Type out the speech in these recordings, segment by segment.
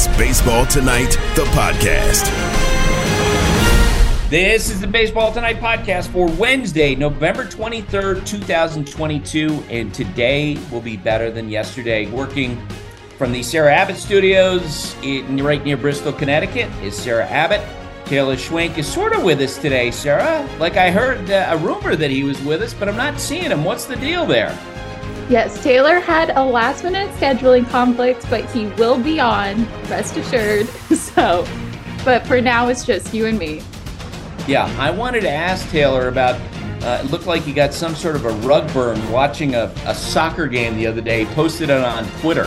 is Baseball Tonight, the podcast. This is the Baseball Tonight podcast for Wednesday, November 23rd, 2022. And today will be better than yesterday. Working from the Sarah Abbott studios in, right near Bristol, Connecticut is Sarah Abbott. Taylor Schwenk is sort of with us today, Sarah. Like I heard uh, a rumor that he was with us, but I'm not seeing him. What's the deal there? Yes, Taylor had a last minute scheduling conflict, but he will be on, rest assured. So, but for now, it's just you and me. Yeah, I wanted to ask Taylor about. Uh, it looked like he got some sort of a rug burn watching a, a soccer game the other day. Posted it on Twitter.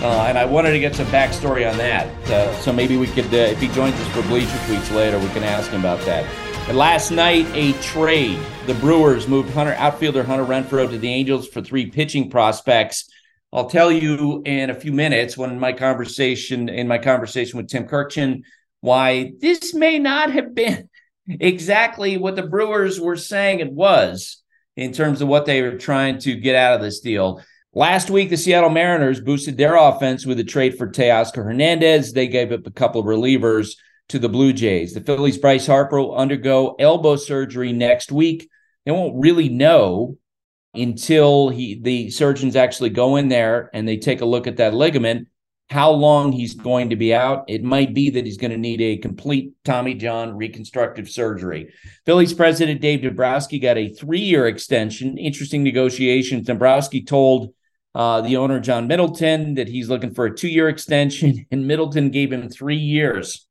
Uh, and I wanted to get some backstory on that. Uh, so maybe we could, uh, if he joins us for Bleacher Tweets later, we can ask him about that. Last night, a trade. The Brewers moved Hunter outfielder Hunter Renfroe to the Angels for three pitching prospects. I'll tell you in a few minutes when my conversation in my conversation with Tim Kurkjian why this may not have been exactly what the Brewers were saying it was in terms of what they were trying to get out of this deal. Last week, the Seattle Mariners boosted their offense with a trade for Teoscar Hernandez. They gave up a couple of relievers to the Blue Jays. The Phillies' Bryce Harper will undergo elbow surgery next week. They won't really know until he the surgeons actually go in there and they take a look at that ligament how long he's going to be out. It might be that he's going to need a complete Tommy John reconstructive surgery. Phillies president Dave Dombrowski got a three year extension. Interesting negotiations. Dombrowski told uh, the owner, John Middleton, that he's looking for a two year extension, and Middleton gave him three years.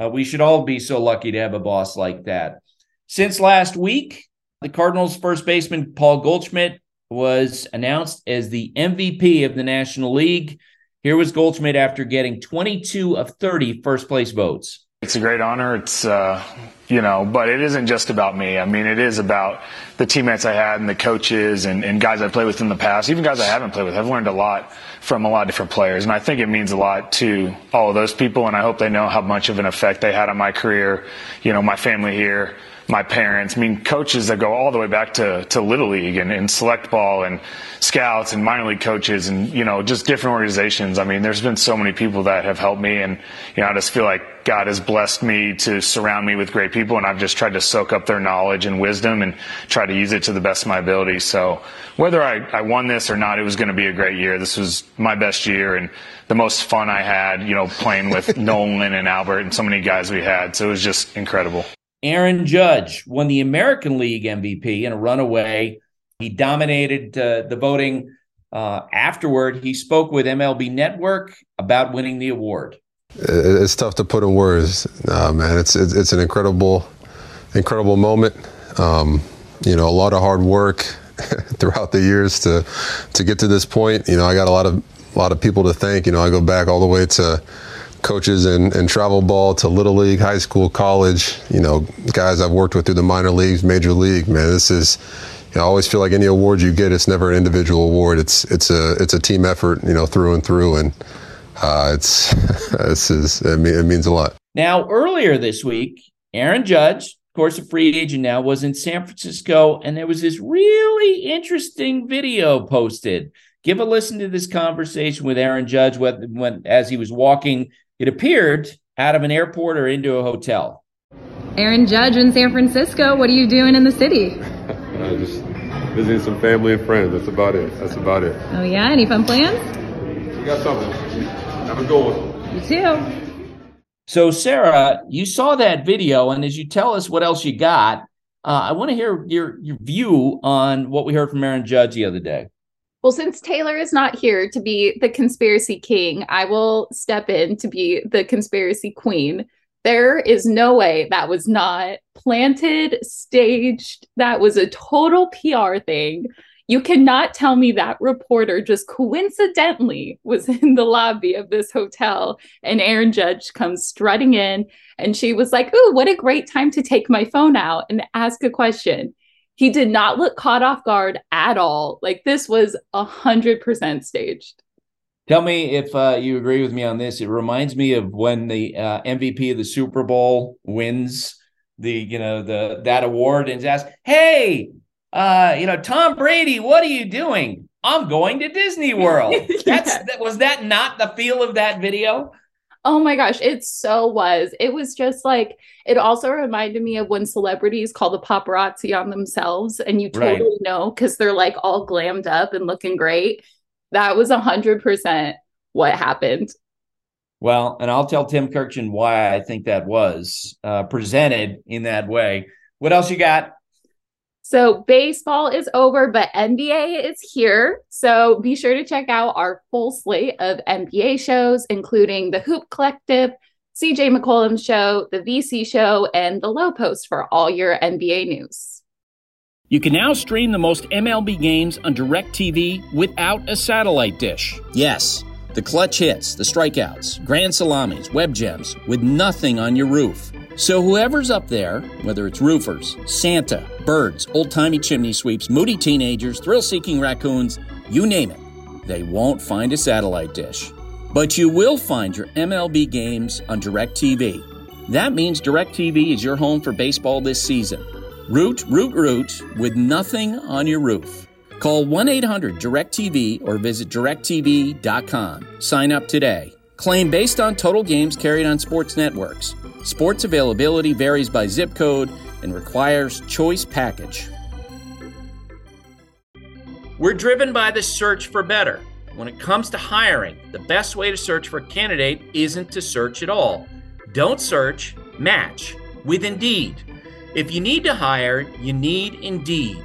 Uh, we should all be so lucky to have a boss like that. Since last week, the Cardinals' first baseman, Paul Goldschmidt, was announced as the MVP of the National League. Here was Goldschmidt after getting 22 of 30 first place votes. It's a great honor. It's, uh, you know, but it isn't just about me. I mean, it is about the teammates I had and the coaches and, and guys I played with in the past, even guys I haven't played with. I've learned a lot from a lot of different players. And I think it means a lot to all of those people. And I hope they know how much of an effect they had on my career, you know, my family here, my parents. I mean, coaches that go all the way back to, to Little League and, and select ball and scouts and minor league coaches and, you know, just different organizations. I mean, there's been so many people that have helped me. And, you know, I just feel like God has blessed me to surround me with great people. And I've just tried to soak up their knowledge and wisdom and try to use it to the best of my ability. So whether I, I won this or not, it was going to be a great year. This was my best year and the most fun I had, you know, playing with Nolan and Albert and so many guys we had. So it was just incredible. Aaron Judge won the American League MVP in a runaway. He dominated uh, the voting. Uh, afterward, he spoke with MLB Network about winning the award. It's tough to put in words, uh, man. It's, it's, it's an incredible, incredible moment. Um, you know, a lot of hard work throughout the years to to get to this point. You know, I got a lot of a lot of people to thank. You know, I go back all the way to coaches in, in travel ball to little league, high school, college, you know, guys I've worked with through the minor leagues, major league, man, this is, you know, I always feel like any award you get, it's never an individual award. It's, it's a, it's a team effort, you know, through and through. And, uh, it's, this is, it, mean, it means a lot. Now, earlier this week, Aaron Judge, of course, a free agent now, was in San Francisco, and there was this really interesting video posted. Give a listen to this conversation with Aaron Judge when, when as he was walking it appeared out of an airport or into a hotel. Aaron Judge in San Francisco. What are you doing in the city? uh, just visiting some family and friends. That's about it. That's about it. Oh yeah, any fun plans? We got something. Have a good one. You too. So Sarah, you saw that video, and as you tell us what else you got, uh, I want to hear your your view on what we heard from Aaron Judge the other day. Well, since Taylor is not here to be the conspiracy king, I will step in to be the conspiracy queen. There is no way that was not planted, staged. That was a total PR thing. You cannot tell me that reporter just coincidentally was in the lobby of this hotel and Aaron Judge comes strutting in and she was like, Ooh, what a great time to take my phone out and ask a question. He did not look caught off guard at all. Like this was a hundred percent staged. Tell me if uh, you agree with me on this. It reminds me of when the uh, MVP of the Super Bowl wins the you know the that award and asks, "Hey, uh, you know Tom Brady, what are you doing? I'm going to Disney World." That's that was that not the feel of that video? Oh my gosh, it so was. It was just like it also reminded me of when celebrities call the paparazzi on themselves, and you totally right. know because they're like all glammed up and looking great. That was a hundred percent what happened. Well, and I'll tell Tim Kurkjian why I think that was uh, presented in that way. What else you got? So baseball is over, but NBA is here. So be sure to check out our full slate of NBA shows, including the Hoop Collective, CJ McCollum Show, the VC Show, and the Low Post for all your NBA news. You can now stream the most MLB games on DirecTV without a satellite dish. Yes, the clutch hits, the strikeouts, grand salamis, web gems, with nothing on your roof. So, whoever's up there, whether it's roofers, Santa, birds, old timey chimney sweeps, moody teenagers, thrill seeking raccoons, you name it, they won't find a satellite dish. But you will find your MLB games on DirecTV. That means DirecTV is your home for baseball this season. Root, root, root with nothing on your roof. Call 1 800 DirecTV or visit directv.com. Sign up today. Claim based on total games carried on sports networks. Sports availability varies by zip code and requires choice package. We're driven by the search for better. When it comes to hiring, the best way to search for a candidate isn't to search at all. Don't search, match with Indeed. If you need to hire, you need Indeed.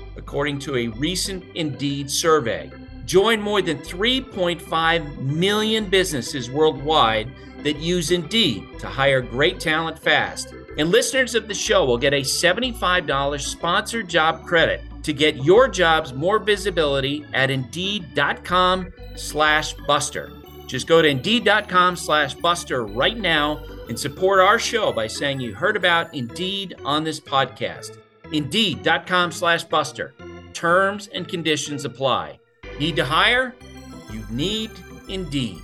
according to a recent Indeed survey. Join more than 3.5 million businesses worldwide that use Indeed to hire great talent fast. And listeners of the show will get a $75 sponsored job credit to get your jobs more visibility at Indeed.com slash Buster. Just go to Indeed.com slash Buster right now and support our show by saying you heard about Indeed on this podcast. Indeed.com slash Buster. Terms and conditions apply. Need to hire? You need Indeed.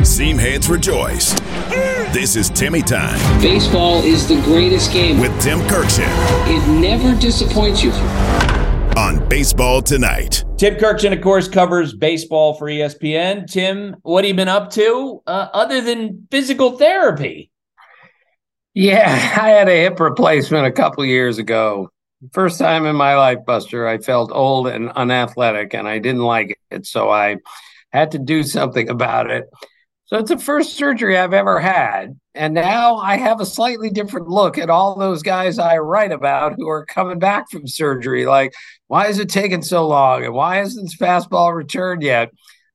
Seamheads rejoice. This is Timmy Time. Baseball is the greatest game. With Tim Kurkjian. It never disappoints you. On Baseball Tonight. Tim Kurkjian, of course, covers baseball for ESPN. Tim, what have you been up to uh, other than physical therapy? Yeah, I had a hip replacement a couple years ago. First time in my life, Buster, I felt old and unathletic and I didn't like it. So I had to do something about it. So it's the first surgery I've ever had. And now I have a slightly different look at all those guys I write about who are coming back from surgery. Like, why is it taking so long? And why hasn't this fastball returned yet?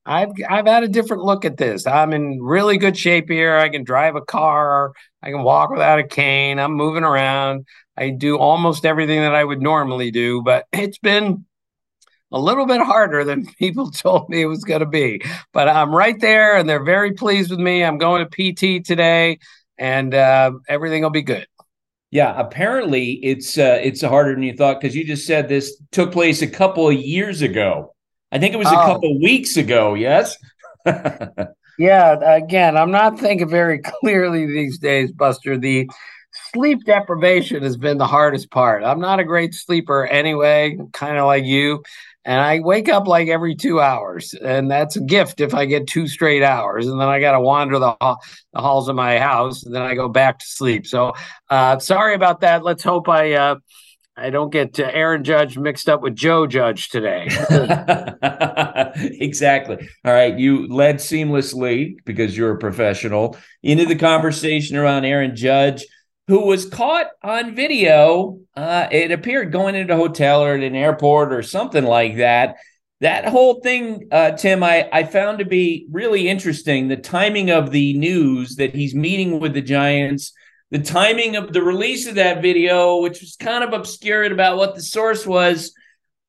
I've I've had a different look at this. I'm in really good shape here. I can drive a car. I can walk without a cane. I'm moving around. I do almost everything that I would normally do, but it's been a little bit harder than people told me it was going to be. But I'm right there, and they're very pleased with me. I'm going to PT today, and uh, everything will be good. Yeah, apparently it's uh, it's harder than you thought because you just said this took place a couple of years ago. I think it was a oh. couple weeks ago. Yes. yeah. Again, I'm not thinking very clearly these days, Buster. The sleep deprivation has been the hardest part. I'm not a great sleeper anyway, kind of like you. And I wake up like every two hours, and that's a gift if I get two straight hours. And then I got to wander the, the halls of my house, and then I go back to sleep. So, uh, sorry about that. Let's hope I uh, I don't get Aaron Judge mixed up with Joe Judge today. exactly. All right. You led seamlessly because you're a professional into the conversation around Aaron Judge, who was caught on video. Uh, it appeared going into a hotel or at an airport or something like that. That whole thing, uh, Tim, I, I found to be really interesting. The timing of the news that he's meeting with the Giants the timing of the release of that video, which was kind of obscured about what the source was.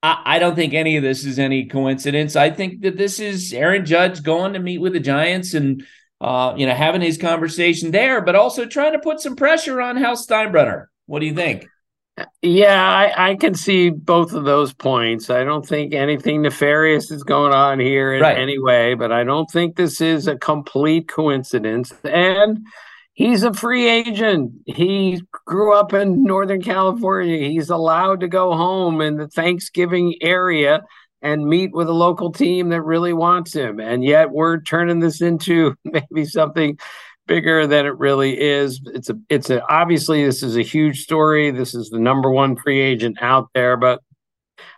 I, I, don't think any of this is any coincidence. I think that this is Aaron Judge going to meet with the Giants and uh, you know, having his conversation there, but also trying to put some pressure on Hal Steinbrenner. What do you think? Yeah, I, I can see both of those points. I don't think anything nefarious is going on here in Right. any way, but I don't think this is a complete coincidence. And he's a free agent. He grew up in Northern California. He's allowed to go home in the Thanksgiving area and meet with a local team that really wants him. And yet we're turning this into maybe something bigger than it really is. It's a it's a obviously this is a huge story. This is the number one free agent out there, but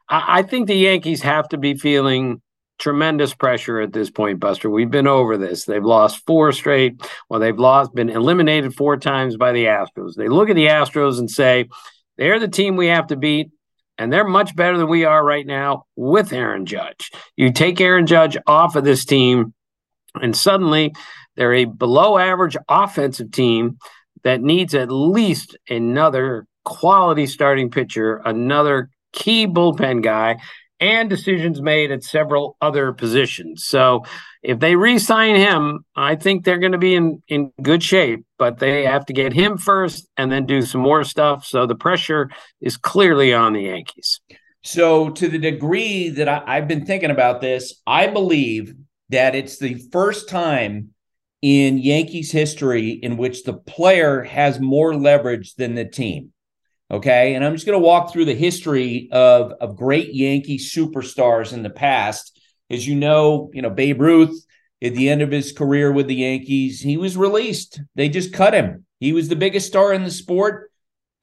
I, I think the Yankees have to be feeling tremendous pressure at this point, Buster. We've been over this. They've lost four straight. Well, they've lost, been eliminated four times by the Astros. They look at the Astros and say, they're the team we have to beat. And they're much better than we are right now with Aaron Judge. You take Aaron Judge off of this team, and suddenly they're a below average offensive team that needs at least another quality starting pitcher, another key bullpen guy, and decisions made at several other positions. So if they re sign him, I think they're going to be in, in good shape, but they have to get him first and then do some more stuff. So the pressure is clearly on the Yankees. So, to the degree that I, I've been thinking about this, I believe that it's the first time in Yankees history in which the player has more leverage than the team. Okay. And I'm just going to walk through the history of, of great Yankee superstars in the past. As you know, you know, Babe Ruth at the end of his career with the Yankees, he was released. They just cut him. He was the biggest star in the sport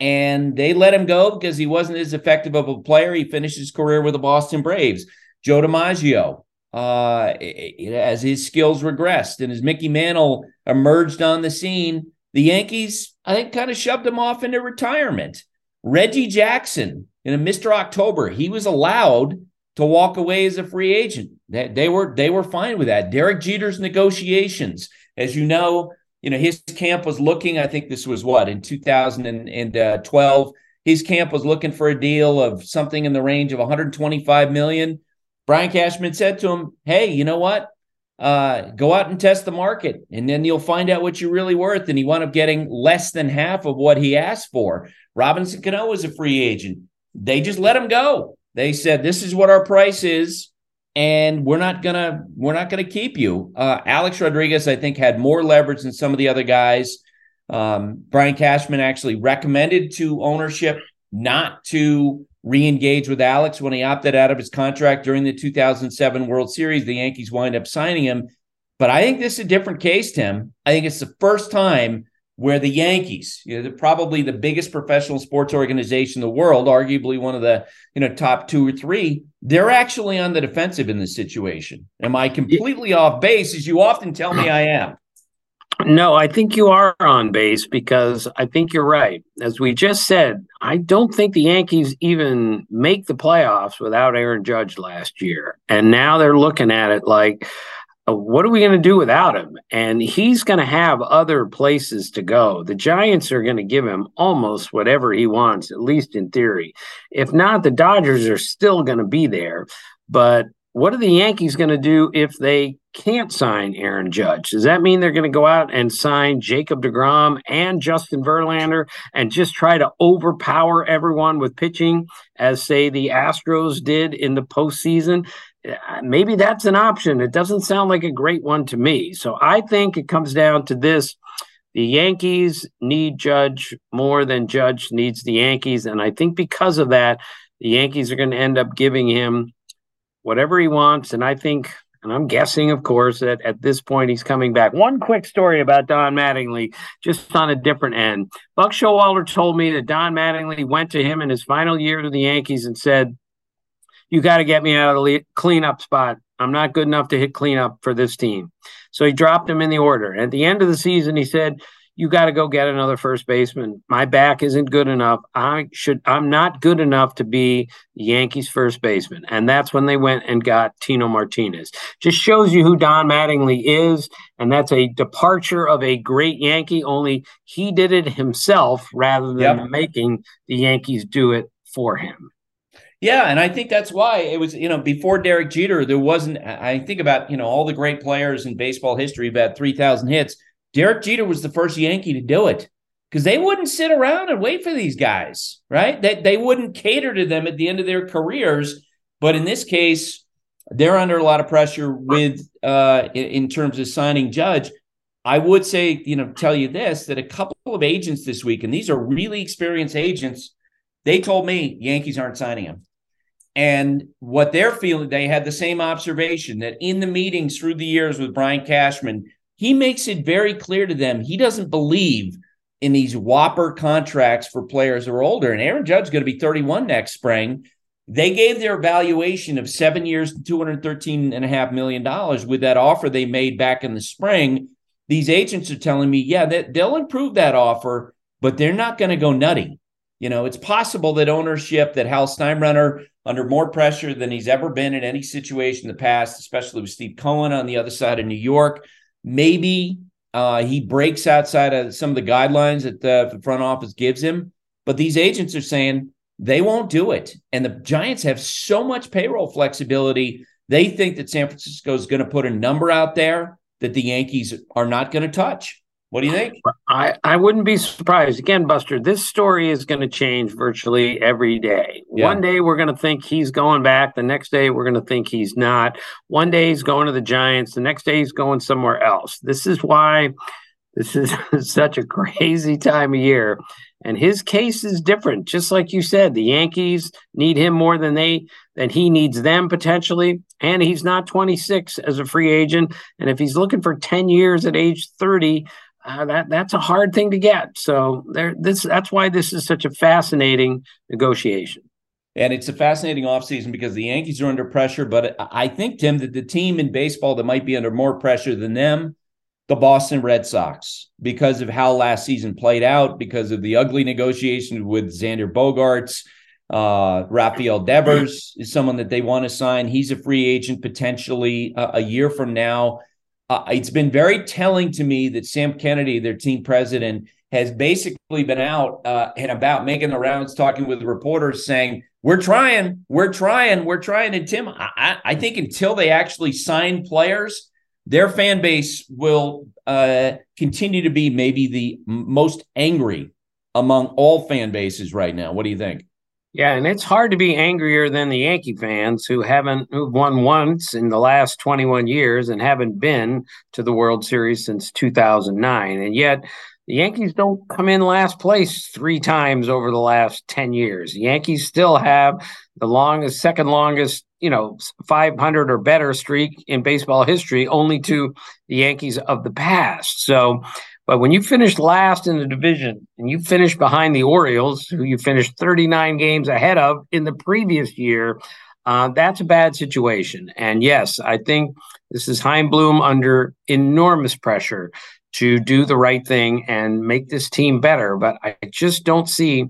and they let him go because he wasn't as effective of a player. He finished his career with the Boston Braves. Joe DiMaggio, uh, as his skills regressed and as Mickey Mantle emerged on the scene, the Yankees, I think, kind of shoved him off into retirement. Reggie Jackson, in a Mr. October, he was allowed to walk away as a free agent. They, they were they were fine with that. Derek Jeter's negotiations, as you know, you know his camp was looking. I think this was what in 2012. Uh, his camp was looking for a deal of something in the range of 125 million. Brian Cashman said to him, "Hey, you know what? Uh, go out and test the market, and then you'll find out what you're really worth." And he wound up getting less than half of what he asked for. Robinson Cano was a free agent. They just let him go. They said, "This is what our price is, and we're not gonna we're not gonna keep you." Uh, Alex Rodriguez, I think, had more leverage than some of the other guys. Um, Brian Cashman actually recommended to ownership not to re-engage with Alex when he opted out of his contract during the 2007 World Series. The Yankees wind up signing him. But I think this is a different case, Tim. I think it's the first time where the Yankees, you know, they're probably the biggest professional sports organization in the world, arguably one of the you know top two or three, they're actually on the defensive in this situation. Am I completely off base, as you often tell me I am? No, I think you are on base because I think you're right. As we just said, I don't think the Yankees even make the playoffs without Aaron Judge last year. And now they're looking at it like, uh, what are we going to do without him? And he's going to have other places to go. The Giants are going to give him almost whatever he wants, at least in theory. If not, the Dodgers are still going to be there. But what are the Yankees going to do if they can't sign Aaron Judge? Does that mean they're going to go out and sign Jacob DeGrom and Justin Verlander and just try to overpower everyone with pitching, as say the Astros did in the postseason? Uh, Maybe that's an option. It doesn't sound like a great one to me. So I think it comes down to this. The Yankees need Judge more than Judge needs the Yankees. And I think because of that, the Yankees are going to end up giving him whatever he wants. And I think, and I'm guessing, of course, that at this point he's coming back. One quick story about Don Mattingly, just on a different end. Buck Showalter told me that Don Mattingly went to him in his final year to the Yankees and said, You got to get me out of the cleanup spot. I'm not good enough to hit cleanup for this team. So he dropped him in the order. At the end of the season, he said, you got to go get another first baseman. My back isn't good enough. I should I'm not good enough to be Yankees first baseman. And that's when they went and got Tino Martinez. Just shows you who Don Mattingly is and that's a departure of a great Yankee only he did it himself rather than Yep. making the Yankees do it for him. Yeah, and I think that's why it was, you know, before Derek Jeter, there wasn't. I think about, you know, all the great players in baseball history about 3,000 hits. Derek Jeter was the first Yankee to do it because they wouldn't sit around and wait for these guys, right? That they, they wouldn't cater to them at the end of their careers. But in this case, they're under a lot of pressure with uh, in, in terms of signing Judge. I would say, you know, tell you this that a couple of agents this week, and these are really experienced agents, they told me Yankees aren't signing him. And what they're feeling, they had the same observation that in the meetings through the years with Brian Cashman, he makes it very clear to them he doesn't believe in these whopper contracts for players who are older. And Aaron Judge is going to be 31 next spring. They gave their valuation of seven years, $213.5 million with that offer they made back in the spring. These agents are telling me, yeah, that they'll improve that offer, but they're not going to go nutty. You know, it's possible that ownership, that Hal Steinbrenner, under more pressure than he's ever been in any situation in the past, especially with Steve Cohen on the other side of New York, maybe uh, he breaks outside of some of the guidelines that the front office gives him. But these agents are saying they won't do it. And the Giants have so much payroll flexibility. They think that San Francisco is going to put a number out there that the Yankees are not going to touch. What do you think? I, I wouldn't be surprised. Again, Buster, this story is going to change virtually every day. Yeah. One day we're going to think he's going back. The next day we're going to think he's not. One day he's going to the Giants. The next day he's going somewhere else. This is why this is such a crazy time of year. And his case is different. Just like you said, the Yankees need him more than they than he needs them potentially. And he's not 26 as a free agent. And if he's looking for 10 years at age 30, uh, that that's a hard thing to get. So there, this that's why this is such a fascinating negotiation. And it's a fascinating offseason because the Yankees are under pressure, but I think Tim that the team in baseball that might be under more pressure than them, the Boston Red Sox, because of how last season played out, because of the ugly negotiations with Xander Bogaerts, Uh, Rafael Devers is someone that they want to sign. He's a free agent potentially uh, a year from now uh, it's been very telling to me that Sam Kennedy, their team president, has basically been out uh, and about making the rounds, talking with reporters, saying, "We're trying, we're trying, we're trying." And Tim, I, I think until they actually sign players, their fan base will uh, continue to be maybe the most angry among all fan bases right now. What do you think? Yeah, and it's hard to be angrier than the Yankee fans who haven't who've won once in the last 21 years and haven't been to the World Series since 2009. And yet the Yankees don't come in last place three times over the last 10 years. The Yankees still have the longest, second longest, you know, 500 or better streak in baseball history, only to the Yankees of the past. So but when you finish last in the division and you finish behind the Orioles, who you finished 39 games ahead of in the previous year, uh, that's a bad situation. And yes, I think this is Chaim Bloom under enormous pressure to do the right thing and make this team better. But I just don't see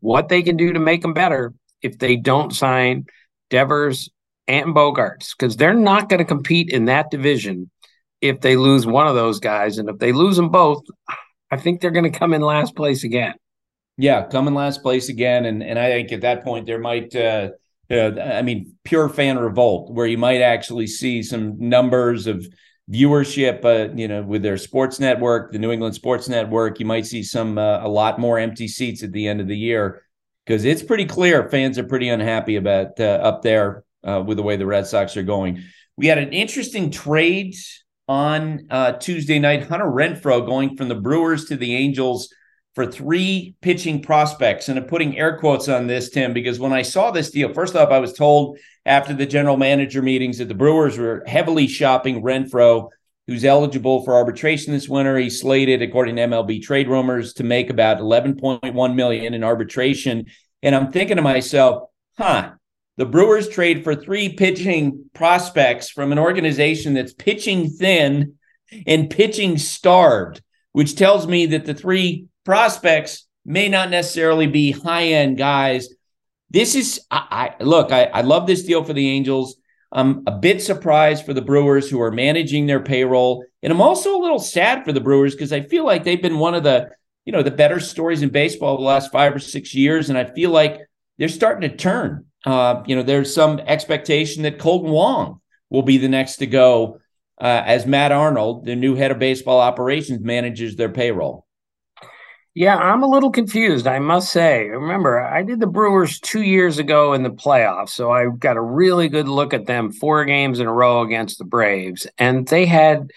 what they can do to make them better if they don't sign Devers and Bogaerts because they're not going to compete in that division if they lose one of those guys. And if they lose them both, I think they're going to come in last place again. Yeah, come in last place again. And and I think at that point there might uh, uh, I mean pure fan revolt where you might actually see some numbers of viewership uh, you know with their sports network, the New England Sports Network, you might see some uh, a lot more empty seats at the end of the year because it's pretty clear fans are pretty unhappy about uh, up there uh, with the way the Red Sox are going. We had an interesting trade on uh, Tuesday night. Hunter Renfroe going from the Brewers to the Angels for three pitching prospects. And I'm putting air quotes on this, Tim, because when I saw this deal, first off, I was told after the general manager meetings that the Brewers were heavily shopping Renfroe, who's eligible for arbitration this winter. He's slated, according to MLB trade rumors, to make about 11.1 million in arbitration. And I'm thinking to myself, huh, the Brewers trade for three pitching prospects from an organization that's pitching thin and pitching starved, which tells me that the three prospects may not necessarily be high end guys. This is, I, I look, I, I love this deal for the Angels. I'm a bit surprised for the Brewers who are managing their payroll. And I'm also a little sad for the Brewers because I feel like they've been one of the, you know, the better stories in baseball the last five or six years. And I feel like they're starting to turn. Uh, you know, there's some expectation that Kolten Wong will be the next to go uh, as Matt Arnold, the new head of baseball operations, manages their payroll. Yeah, I'm a little confused, I must say. Remember, I did the Brewers two years ago in the playoffs, so I got a really good look at them four games in a row against the Braves, and they had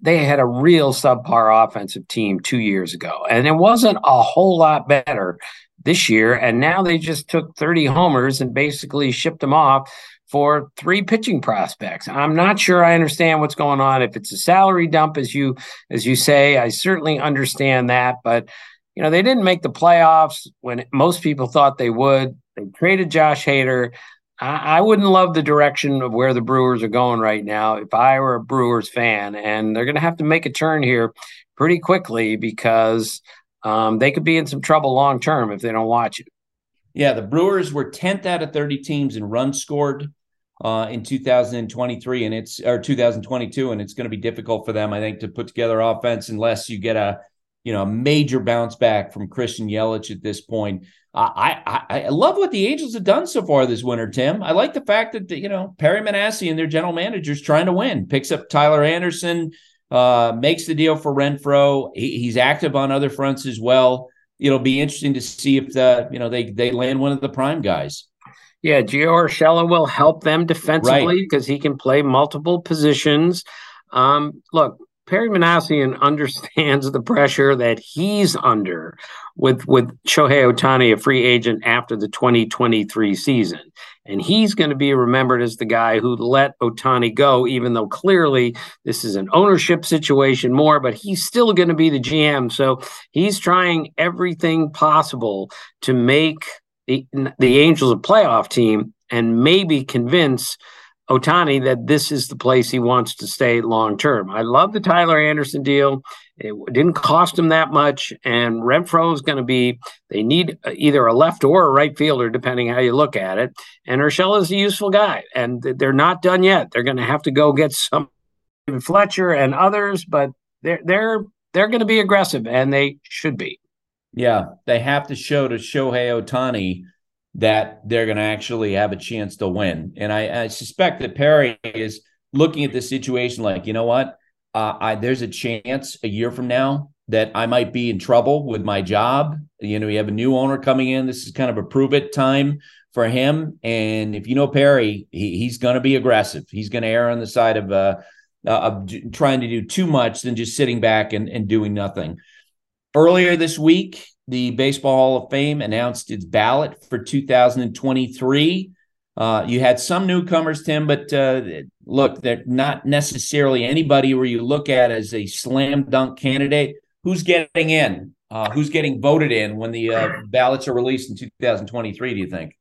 they had a real subpar offensive team two years ago, and it wasn't a whole lot better this year. And now they just took 30 homers and basically shipped them off for three pitching prospects. I'm not sure I understand what's going on. If it's a salary dump, as you as you say, I certainly understand that. But you know, they didn't make the playoffs when most people thought they would. They traded Josh Hader. I, I wouldn't love the direction of where the Brewers are going right now if I were a Brewers fan, and they're going to have to make a turn here pretty quickly because um, they could be in some trouble long term if they don't watch it. Yeah, the Brewers were 10th out of 30 teams in runs scored uh, in 2023 and it's or 2022 and it's going to be difficult for them I think to put together offense unless you get a you know a major bounce back from Christian Yelich at this point. I, I I love what the Angels have done so far this winter, Tim. I like the fact that you know Perry Minasian and their general manager is trying to win. Picks up Tyler Anderson, uh, makes the deal for Renfroe. He, he's active on other fronts as well. It'll be interesting to see if the you know they they land one of the prime guys. Yeah, Gio Urshela will help them defensively because right. he can play multiple positions. Um, look, Perry Minasian understands the pressure that he's under with with Shohei Ohtani, a free agent after the 2023 season. And he's going to be remembered as the guy who let Ohtani go, even though clearly this is an ownership situation more, but he's still going to be the GM. So he's trying everything possible to make the, the Angels a playoff team and maybe convince Ohtani that this is the place he wants to stay long term. I love the Tyler Anderson deal. It didn't cost him that much, and Renfroe is going to be. They need uh, either a left or a right fielder, depending how you look at it. And Urshela is a useful guy, and they're not done yet. They're going to have to go get some Fletcher and others, but they're they're they're going to be aggressive, and they should be. Yeah, they have to show to Shohei Ohtani that they're going to actually have a chance to win. And I, I, suspect that Perry is looking at the situation like, you know what? Uh, I, there's a chance a year from now that I might be in trouble with my job. You know, you have a new owner coming in. This is kind of a prove it time for him. And if you know Perry, he, he's going to be aggressive. He's going to err on the side of uh, uh, of trying to do too much than just sitting back and, and doing nothing. Earlier this week, the Baseball Hall of Fame announced its ballot for 2023. Uh, you had some newcomers, Tim, but uh, look, they're not necessarily anybody where you look at as a slam dunk candidate. Who's getting in? Uh, who's getting voted in when the uh, ballots are released in 2023? Do you think?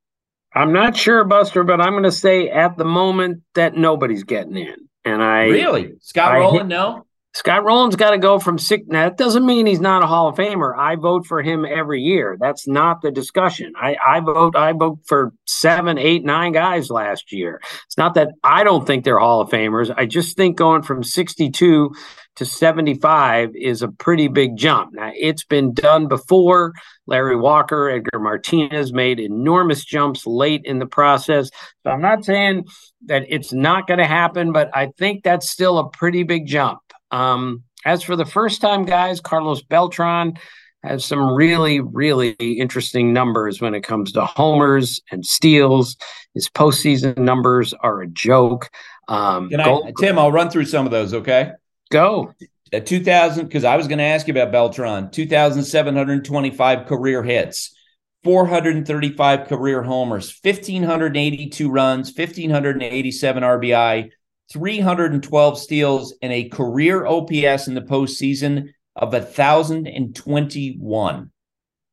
I'm not sure, Buster, but I'm going to say at the moment that nobody's getting in. And I really Scott Rolen, no. Scott Rolen's got to go from six. Now, that doesn't mean he's not a Hall of Famer. I vote for him every year. That's not the discussion. I, I vote. I vote for seven, eight, nine guys last year. It's not that I don't think they're Hall of Famers. I just think going from 62 to 75 is a pretty big jump. Now, it's been done before. Larry Walker, Edgar Martinez made enormous jumps late in the process. So I'm not saying that it's not going to happen, but I think that's still a pretty big jump. Um, as for the first time guys, Carlos Beltran has some really, really interesting numbers when it comes to homers and steals. His postseason numbers are a joke. Um, Can I, Tim, I'll run through some of those, okay? Go. At 2000, because I was going to ask you about Beltran, 2,725 career hits, 435 career homers, 1,582 runs, 1,587 RBI, 312 steals, and a career OPS in the postseason of 1,021.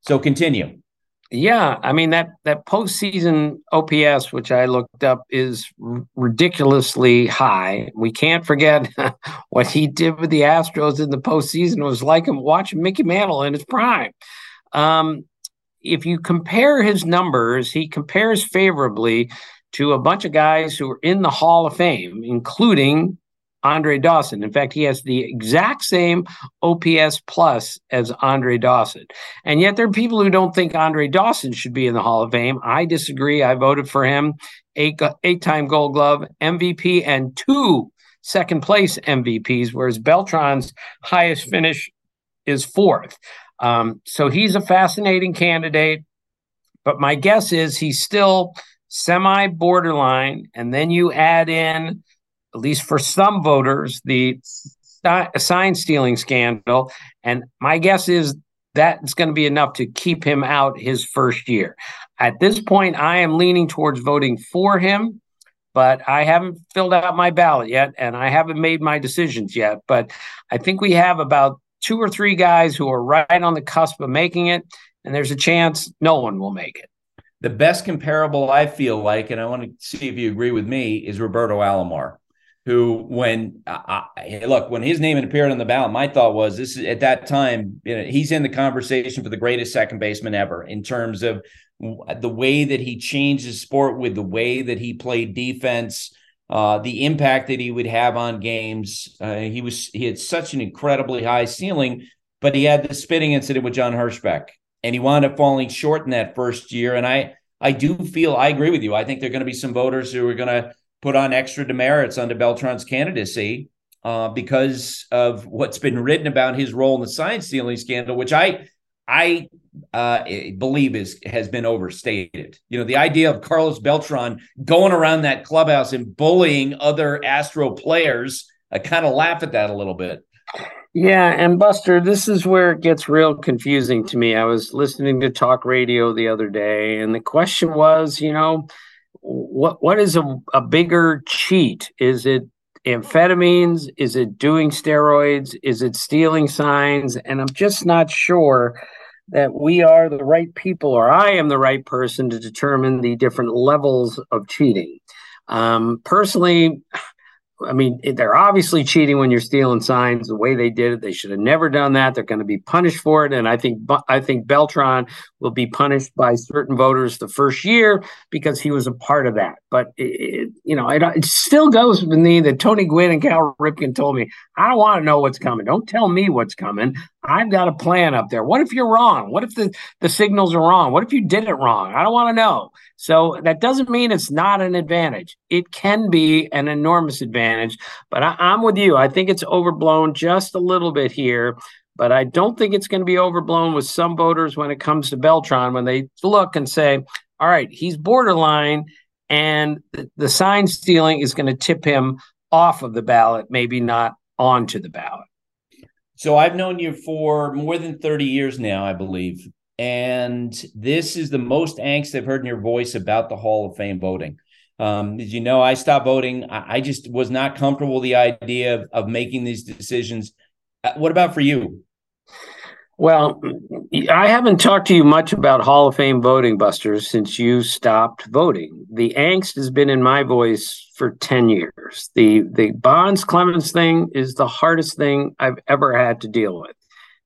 So continue. Yeah, I mean that that postseason OPS, which I looked up, is r- ridiculously high. We can't forget what he did with the Astros in the postseason. It was like him watching Mickey Mantle in his prime. Um, if you compare his numbers, he compares favorably to a bunch of guys who are in the Hall of Fame, including Andre Dawson. In fact, he has the exact same OPS plus as Andre Dawson. And yet there are people who don't think Andre Dawson should be in the Hall of Fame. I disagree. I voted for him. Eight eight time gold glove, MVP, and two second place MVPs, whereas Beltran's highest finish is fourth. Um, so he's a fascinating candidate. But my guess is he's still semi borderline. And then you add in at least for some voters, the sign stealing scandal. And my guess is that's going to be enough to keep him out his first year. At this point, I am leaning towards voting for him, but I haven't filled out my ballot yet and I haven't made my decisions yet. But I think we have about two or three guys who are right on the cusp of making it, and there's a chance no one will make it. The best comparable I feel like, and I want to see if you agree with me, is Roberto Alomar who when uh, look when his name appeared on the ballot my thought was this is at that time you know, he's in the conversation for the greatest second baseman ever in terms of the way that he changed his sport with the way that he played defense uh, the impact that he would have on games. Uh, he was he had such an incredibly high ceiling but he had the spitting incident with john hirschbeck and he wound up falling short in that first year and i i do feel i agree with you i think there are going to be some voters who are going to put on extra demerits onto Beltran's candidacy uh, because of what's been written about his role in the sign stealing scandal, which I I uh, believe is has been overstated. You know, the idea of Carlos Beltran going around that clubhouse and bullying other Astro players, I kind of laugh at that a little bit. Yeah, and Buster, this is where it gets real confusing to me. I was listening to talk radio the other day, and the question was, you know, what what is a, a bigger cheat? Is it amphetamines? Is it doing steroids? Is it stealing signs? And I'm just not sure that we are the right people, or I am the right person to determine the different levels of cheating. Um, personally, I mean, they're obviously cheating when you're stealing signs. The way they did it, they should have never done that. They're going to be punished for it, and I think I think Beltran will be punished by certain voters the first year because he was a part of that. But it, you know, it, it still goes with me that Tony Gwynn and Cal Ripken told me, "I don't want to know what's coming. Don't tell me what's coming. I've got a plan up there. What if you're wrong? What if the the signals are wrong? What if you did it wrong? I don't want to know." So that doesn't mean it's not an advantage. It can be an enormous advantage, but I, I'm with you. I think it's overblown just a little bit here but I don't think it's going to be overblown with some voters when it comes to Beltran when they look and say, all right, he's borderline, and the, the sign stealing is going to tip him off of the ballot, maybe not onto the ballot. So I've known you for more than 30 years now, I believe. And this is the most angst I've heard in your voice about the Hall of Fame voting. Um, as you know, I stopped voting. I, I just was not comfortable the idea of, of making these decisions. Uh, what about for you? Well, I haven't talked to you much about Hall of Fame voting, Buster, since you stopped voting. The angst has been in my voice for 10 years. The the Bonds Clemens thing is the hardest thing I've ever had to deal with.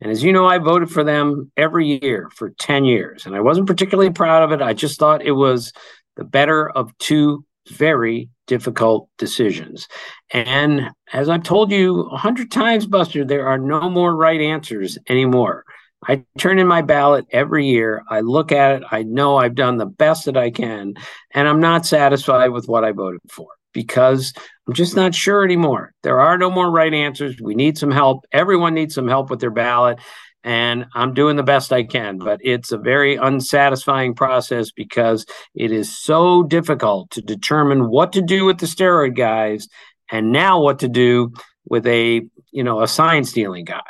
And as you know, I voted for them every year for 10 years. And I wasn't particularly proud of it. I just thought it was the better of two very difficult decisions. And as I've told you a hundred times, Buster, there are no more right answers anymore. I turn in my ballot every year. I look at it. I know I've done the best that I can, and I'm not satisfied with what I voted for because I'm just not sure anymore. There are no more right answers. We need some help. Everyone needs some help with their ballot and I'm doing the best I can. But it's a very unsatisfying process because it is so difficult to determine what to do with the steroid guys, and now what to do with a you know a sign stealing guy.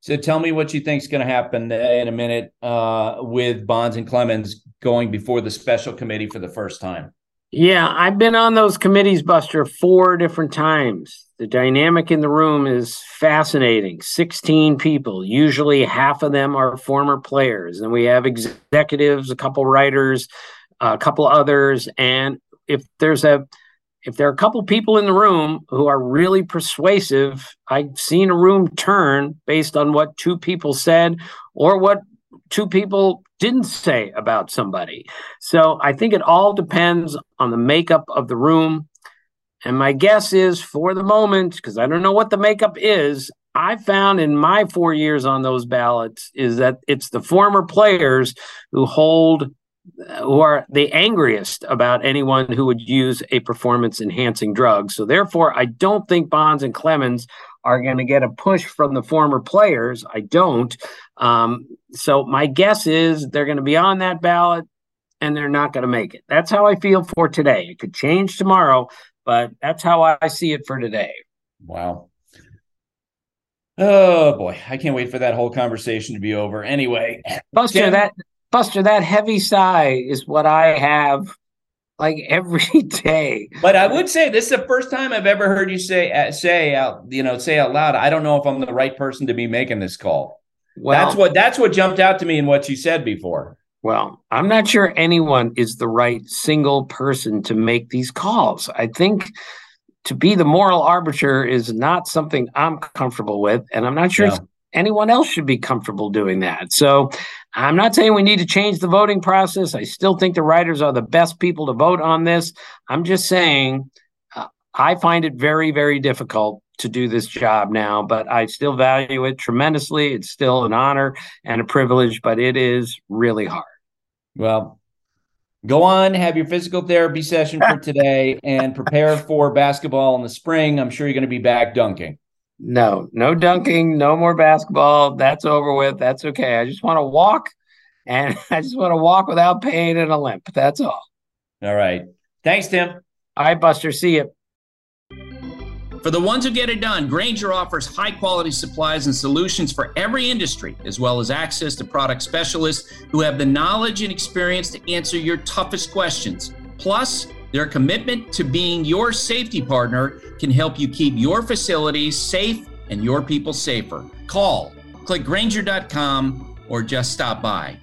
So tell me what you think is going to happen in a minute uh, with Bonds and Clemens going before the special committee for the first time. Yeah, I've been on those committees, Buster, four different times. The dynamic in the room is fascinating. 16 people, usually half of them are former players. And we have executives, a couple writers, a couple others. And if there's a if there are a couple people in the room who are really persuasive, I've seen a room turn based on what two people said or what two people didn't say about somebody. So I think it all depends on the makeup of the room And my guess is for the moment, because I don't know what the makeup is, I found in my four years on those ballots is that it's the former players who hold who are the angriest about anyone who would use a performance enhancing drug. So therefore, I don't think Bonds and Clemens are going to get a push from the former players. I don't. Um, so my guess is they're going to be on that ballot and they're not going to make it. That's how I feel for today. It could change tomorrow, but that's how I see it for today. Wow. Oh boy, I can't wait for that whole conversation to be over. Anyway, Buster, that Buster, that heavy sigh is what I have like every day. But I would say this is the first time I've ever heard you say uh, say out you know say out loud. I don't know if I'm the right person to be making this call. Well, that's what that's what jumped out to me in what you said before. Well, I'm not sure anyone is the right single person to make these calls. I think to be the moral arbiter is not something I'm comfortable with, and I'm not sure yeah. Anyone else should be comfortable doing that. So I'm not saying we need to change the voting process. I still think the writers are the best people to vote on this. I'm just saying uh, I find it very, very difficult to do this job now, but I still value it tremendously. It's still an honor and a privilege, but it is really hard. Well, go on, have your physical therapy session for today and prepare for basketball in the spring. I'm sure you're going to be back dunking. No, no dunking, no more basketball. That's over with. That's okay. I just want to walk and I just want to walk without pain and a limp. That's all. All right. Thanks, Tim. All right, Buster. See you. For the ones who get it done, Grainger offers high quality supplies and solutions for every industry, as well as access to product specialists who have the knowledge and experience to answer your toughest questions. Plus, their commitment to being your safety partner can help you keep your facilities safe and your people safer. Call, click Grainger.com, or just stop by.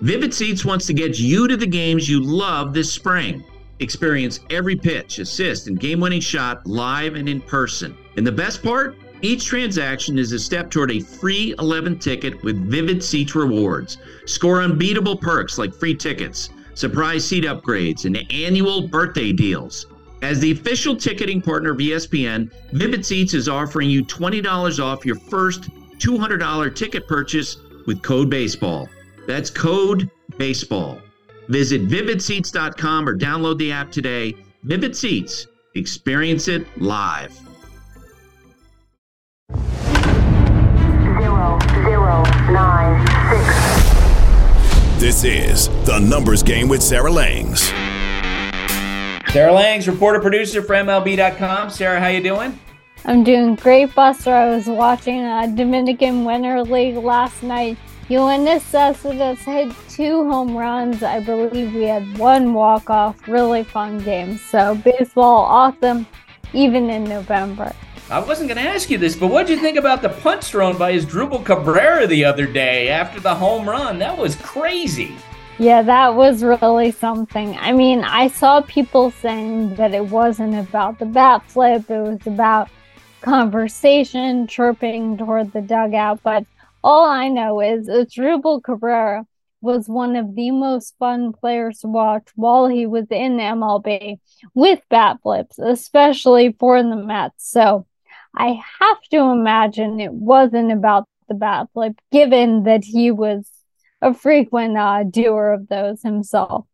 Vivid Seats wants to get you to the games you love this spring. Experience every pitch, assist, and game winning shot live and in person. And the best part? Each transaction is a step toward a free 11 ticket with Vivid Seats rewards. Score unbeatable perks like free tickets, surprise seat upgrades, and annual birthday deals. As the official ticketing partner of ESPN, Vivid Seats is offering you $20 off your first $200 ticket purchase with code BASEBALL. That's code BASEBALL. Visit vividseats.com or download the app today. Vivid Seats, experience it live. Zero, zero, nine, six. This is the Numbers Game with Sarah Langs. Sarah Langs, reporter producer for MLB.com. Sarah, how you doing? I'm doing great, Buster. I was watching a Dominican Winter League last night Yoenis Cespedes hit two home runs. I believe we had one walk off. Really fun game. So baseball awesome, even in November. I wasn't going to ask you this, but what did you think about the punch thrown by Asdrubal Cabrera the other day after the home run? That was crazy. Yeah, that was really something. I mean, I saw people saying that it wasn't about the bat flip, it was about conversation, chirping toward the dugout, but all I know is Asdrubal Cabrera was one of the most fun players to watch while he was in MLB with bat flips, especially for the Mets. So I have to imagine it wasn't about the bat flip, given that he was a frequent uh, doer of those himself.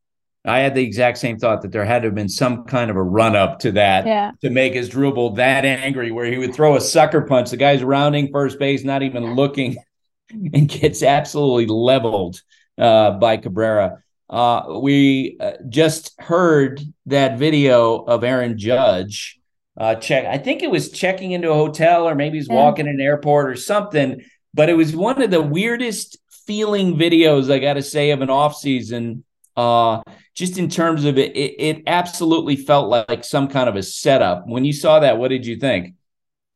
I had the exact same thought that there had to have been some kind of a run up to that yeah. to make Asdrubal that angry, where he would throw a sucker punch. The guy's rounding first base, not even looking and gets absolutely leveled uh, by Cabrera. Uh, we uh, just heard that video of Aaron Judge uh, check. I think it was checking into a hotel, or maybe he's yeah. walking in an airport or something. But it was one of the weirdest feeling videos I got to say of an off season. Uh, just in terms of it, it, it absolutely felt like some kind of a setup. When you saw that, what did you think?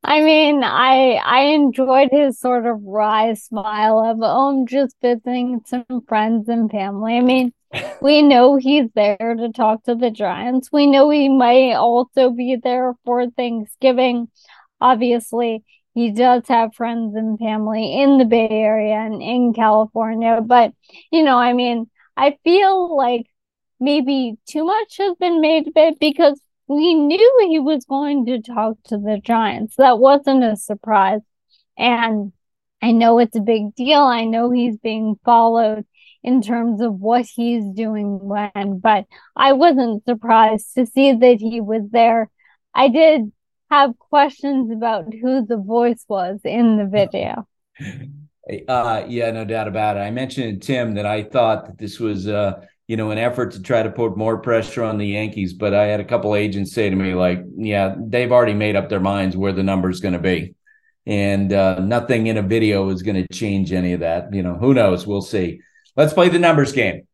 I mean, I I enjoyed his sort of wry smile of oh, I'm just visiting some friends and family. I mean, we know he's there to talk to the Giants. We know he might also be there for Thanksgiving. Obviously, he does have friends and family in the Bay Area and in California. But, you know, I mean, I feel like maybe too much has been made of it because we knew he was going to talk to the Giants. That wasn't a surprise. And I know it's a big deal. I know he's being followed in terms of what he's doing when, but I wasn't surprised to see that he was there. I did have questions about who the voice was in the video. Uh, yeah, no doubt about it. I mentioned to Tim that I thought that this was, uh, you know, an effort to try to put more pressure on the Yankees, but I had a couple agents say to me, like, yeah, they've already made up their minds where the number's going to be. And uh, nothing in a video is going to change any of that. You know, who knows? We'll see. Let's play the numbers game.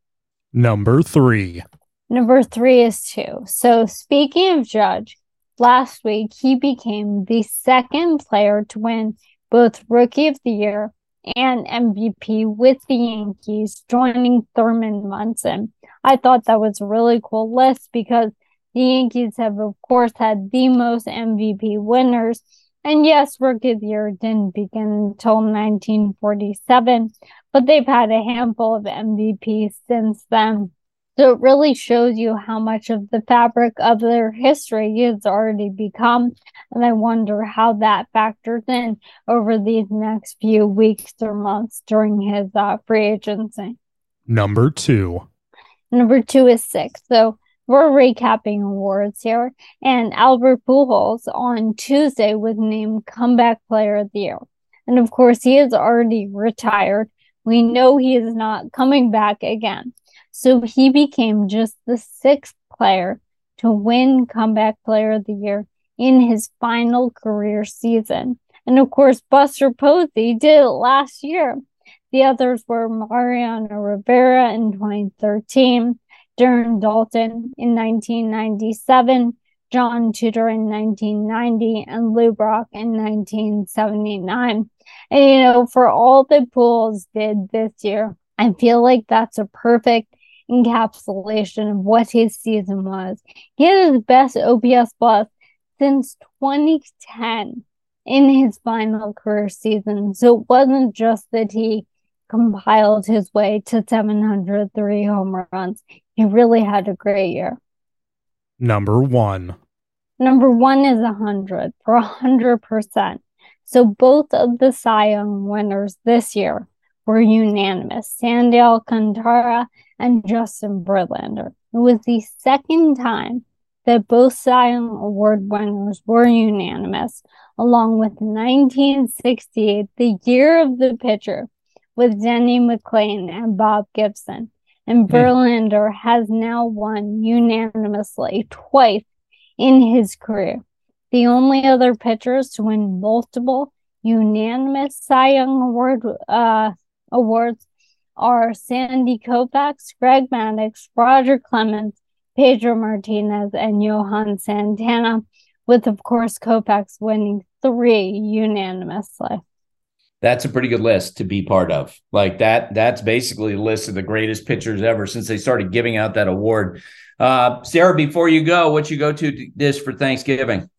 Number three. Number three is two. So, speaking of Judge, last week he became the second player to win both Rookie of the Year and MVP with the Yankees, joining Thurman Munson. I thought that was a really cool list because the Yankees have, of course, had the most MVP winners. And yes, Rookie of the Year didn't begin until 1947, but they've had a handful of MVPs since then. So it really shows you how much of the fabric of their history has already become. And I wonder how that factors in over these next few weeks or months during his uh, free agency. Number two. Number two is six. So we're recapping awards here. And Albert Pujols on Tuesday was named Comeback Player of the Year. And of course, he is already retired. We know he is not coming back again. So he became just the sixth player to win Comeback Player of the Year in his final career season. And of course, Buster Posey did it last year. The others were Mariano Rivera in 2013, Darren Daulton in 1997, John Tudor in 1990, and Lou Brock in 1979. And you know, for all the Pujols did this year, I feel like that's a perfect encapsulation of what his season was. He had his best OPS plus since 2010 in his final career season. So it wasn't just that he compiled his way to 703 home runs. He really had a great year. Number one. Number one is a 100 for a 100%. So both of the Cy Young winners this year were unanimous. Sandy Alcantara and Justin Verlander. It was the second time that both Cy Young Award winners were unanimous, along with 1968, the year of the pitcher, with Denny McLain and Bob Gibson. And hmm. Verlander has now won unanimously twice in his career. The only other pitchers to win multiple unanimous Cy Young Award uh, awards are Sandy Koufax, Greg Maddux, Roger Clemens, Pedro Martinez, and Johan Santana, with, of course, Koufax winning three unanimously. That's a pretty good list to be part of. Like that, that's basically a list of the greatest pitchers ever since they started giving out that award. Uh, Sarah, before you go, what you go to this for Thanksgiving?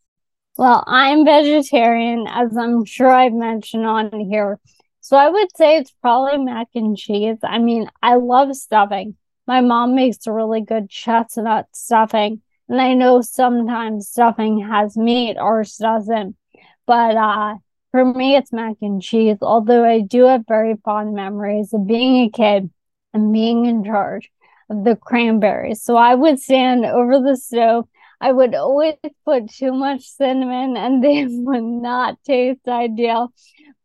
Well, I'm vegetarian, as I'm sure I've mentioned on here. So I would say it's probably mac and cheese. I mean, I love stuffing. My mom makes a really good chestnut stuffing. And I know sometimes stuffing has meat, ours doesn't. But uh, for me, it's mac and cheese. Although I do have very fond memories of being a kid and being in charge of the cranberries. So I would stand over the stove. I would always put too much cinnamon and they would not taste ideal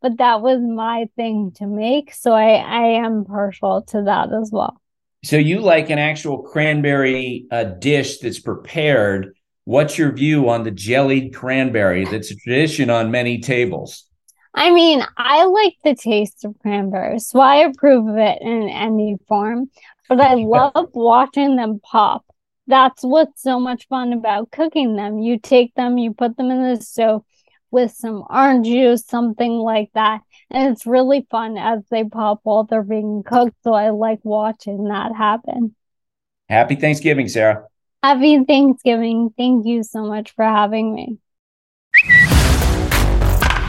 but that was my thing to make. So I, I am partial to that as well. So you like an actual cranberry uh, dish that's prepared. What's your view on the jellied cranberry that's a tradition on many tables? I mean, I like the taste of cranberries, so I approve of it in any form. But I love watching them pop. That's what's so much fun about cooking them. You take them, you put them in the stove, with some orange juice, something like that. And it's really fun as they pop while they're being cooked. So I like watching that happen. Happy Thanksgiving, Sarah. Happy Thanksgiving. Thank you so much for having me.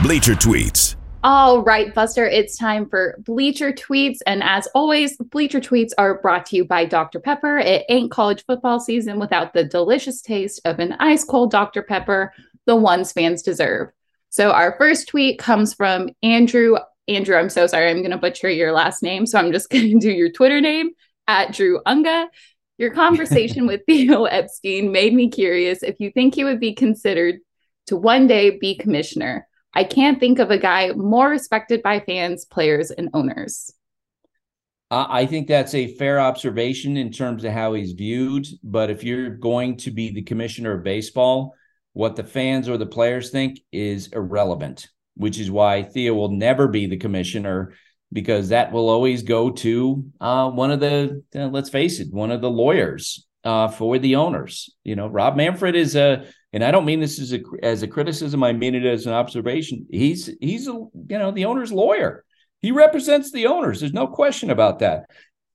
Bleacher Tweets. All right, Buster, it's time for Bleacher Tweets. And as always, Bleacher Tweets are brought to you by Dr. Pepper. It ain't college football season without the delicious taste of an ice cold Dr. Pepper, the ones fans deserve. So, our first tweet comes from Andrew. Andrew, I'm so sorry. I'm going to butcher your last name. So, I'm just going to do your Twitter name at Drew Unga. Your conversation with Theo Epstein made me curious if you think he would be considered to one day be commissioner. I can't think of a guy more respected by fans, players, and owners. I think that's a fair observation in terms of how he's viewed. But if you're going to be the commissioner of baseball, what the fans or the players think is irrelevant, which is why Theo will never be the commissioner because that will always go to uh, one of the, uh, let's face it, one of the lawyers uh, for the owners. You know, Rob Manfred is a and I don't mean this as a as a criticism. I mean it as an observation. He's he's a you know the owner's lawyer. He represents the owners. There's no question about that.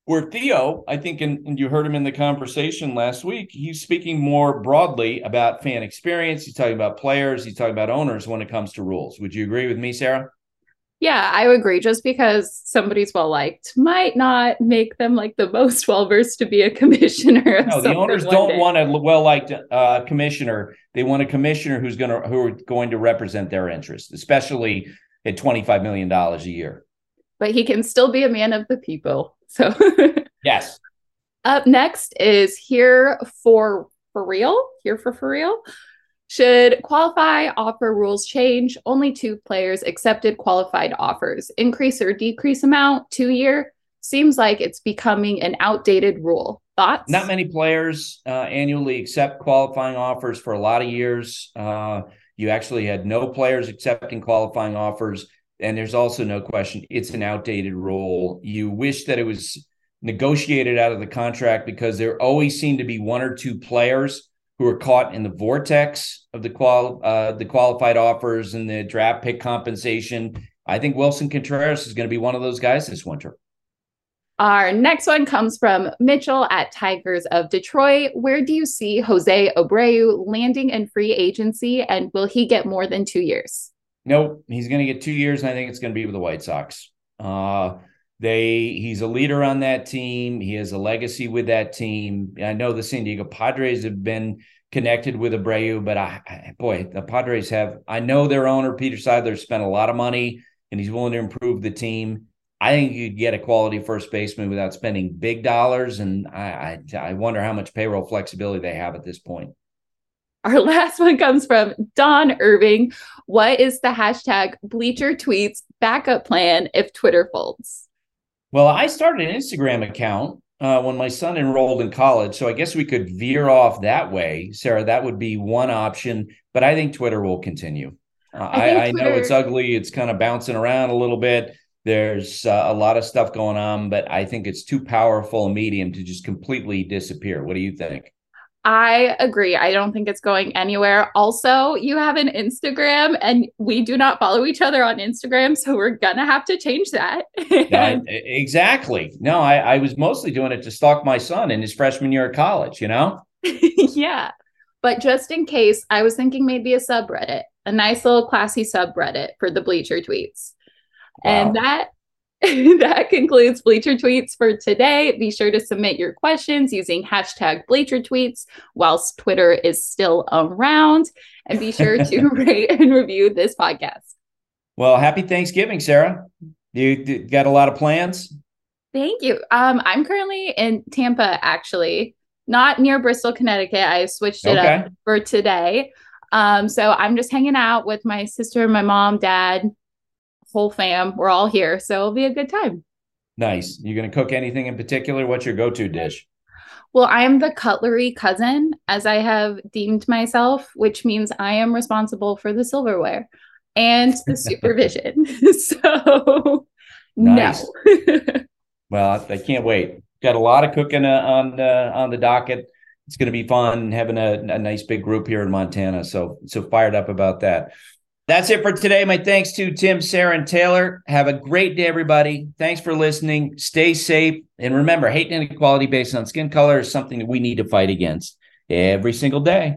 Where Theo, I think, and, and you heard him in the conversation last week, he's speaking more broadly about fan experience. He's talking about players. He's talking about owners when it comes to rules. Would you agree with me, Sarah? Yeah, I would agree. Just because somebody's well liked might not make them like the most well versed to be a commissioner. no, the owners don't day. want a well liked uh, commissioner. They want a commissioner who's going to who are going to represent their interests, especially at twenty five million dollars a year. But he can still be a man of the people. So yes. Up next is here for for real. Here for for real. Should qualify offer rules change? Only two players accepted qualified offers. Increase or decrease amount, two year? Seems like it's becoming an outdated rule. Thoughts? Not many players uh, annually accept qualifying offers for a lot of years. Uh, you actually had no players accepting qualifying offers. And there's also no question it's an outdated rule. You wish that it was negotiated out of the contract because there always seem to be one or two players who are caught in the vortex of the qual uh, the qualified offers and the draft pick compensation. I think Willson Contreras is going to be one of those guys this winter. Our next one comes from Mitchell at Tigers of Detroit. Where do you see Jose Abreu landing in free agency, and will he get more than two years? Nope, he's going to get two years, and I think it's going to be with the White Sox. Uh, they he's a leader on that team. He has a legacy with that team. I know the San Diego Padres have been connected with Abreu, but I boy, the Padres have I know their owner, Peter Seidler, spent a lot of money and he's willing to improve the team. I think you would get a quality first baseman without spending big dollars. And I, I I wonder how much payroll flexibility they have at this point. Our last one comes from Don Irving. What is the hashtag bleacher tweets backup plan if Twitter folds? Well, I started an Instagram account uh, when my son enrolled in college. So I guess we could veer off that way. Sarah, that would be one option. But I think Twitter will continue. Uh, I, I, I know it's ugly. It's kind of bouncing around a little bit. There's uh, a lot of stuff going on, but I think it's too powerful a medium to just completely disappear. What do you think? I agree. I don't think it's going anywhere. Also, you have an Instagram and we do not follow each other on Instagram. So we're going to have to change that. yeah, exactly. No, I, I was mostly doing it to stalk my son in his freshman year of college, you know? yeah. But just in case, I was thinking maybe a subreddit, a nice little classy subreddit for the bleacher tweets. Wow. And that that concludes Bleacher Tweets for today. Be sure to submit your questions using hashtag Bleacher Tweets whilst Twitter is still around. And be sure to rate and review this podcast. Well, happy Thanksgiving, Sarah. You got a lot of plans? Thank you. Um, I'm currently in Tampa, actually, not near Bristol, Connecticut. I switched it okay. up for today. Um, so I'm just hanging out with my sister, my mom, dad, whole fam. We're all here, so it'll be a good time. Nice. You going to cook anything in particular? What's your go-to dish? Well, I am the cutlery cousin, as I have deemed myself, which means I am responsible for the silverware and the supervision. so, nice. no. well, I can't wait. Got a lot of cooking uh, on uh, on the docket. It's going to be fun having a, a nice big group here in Montana. So so fired up about that. That's it for today. My thanks to Tim, Sarah, and Taylor. Have a great day, everybody. Thanks for listening. Stay safe. And remember, hate and inequality based on skin color is something that we need to fight against every single day.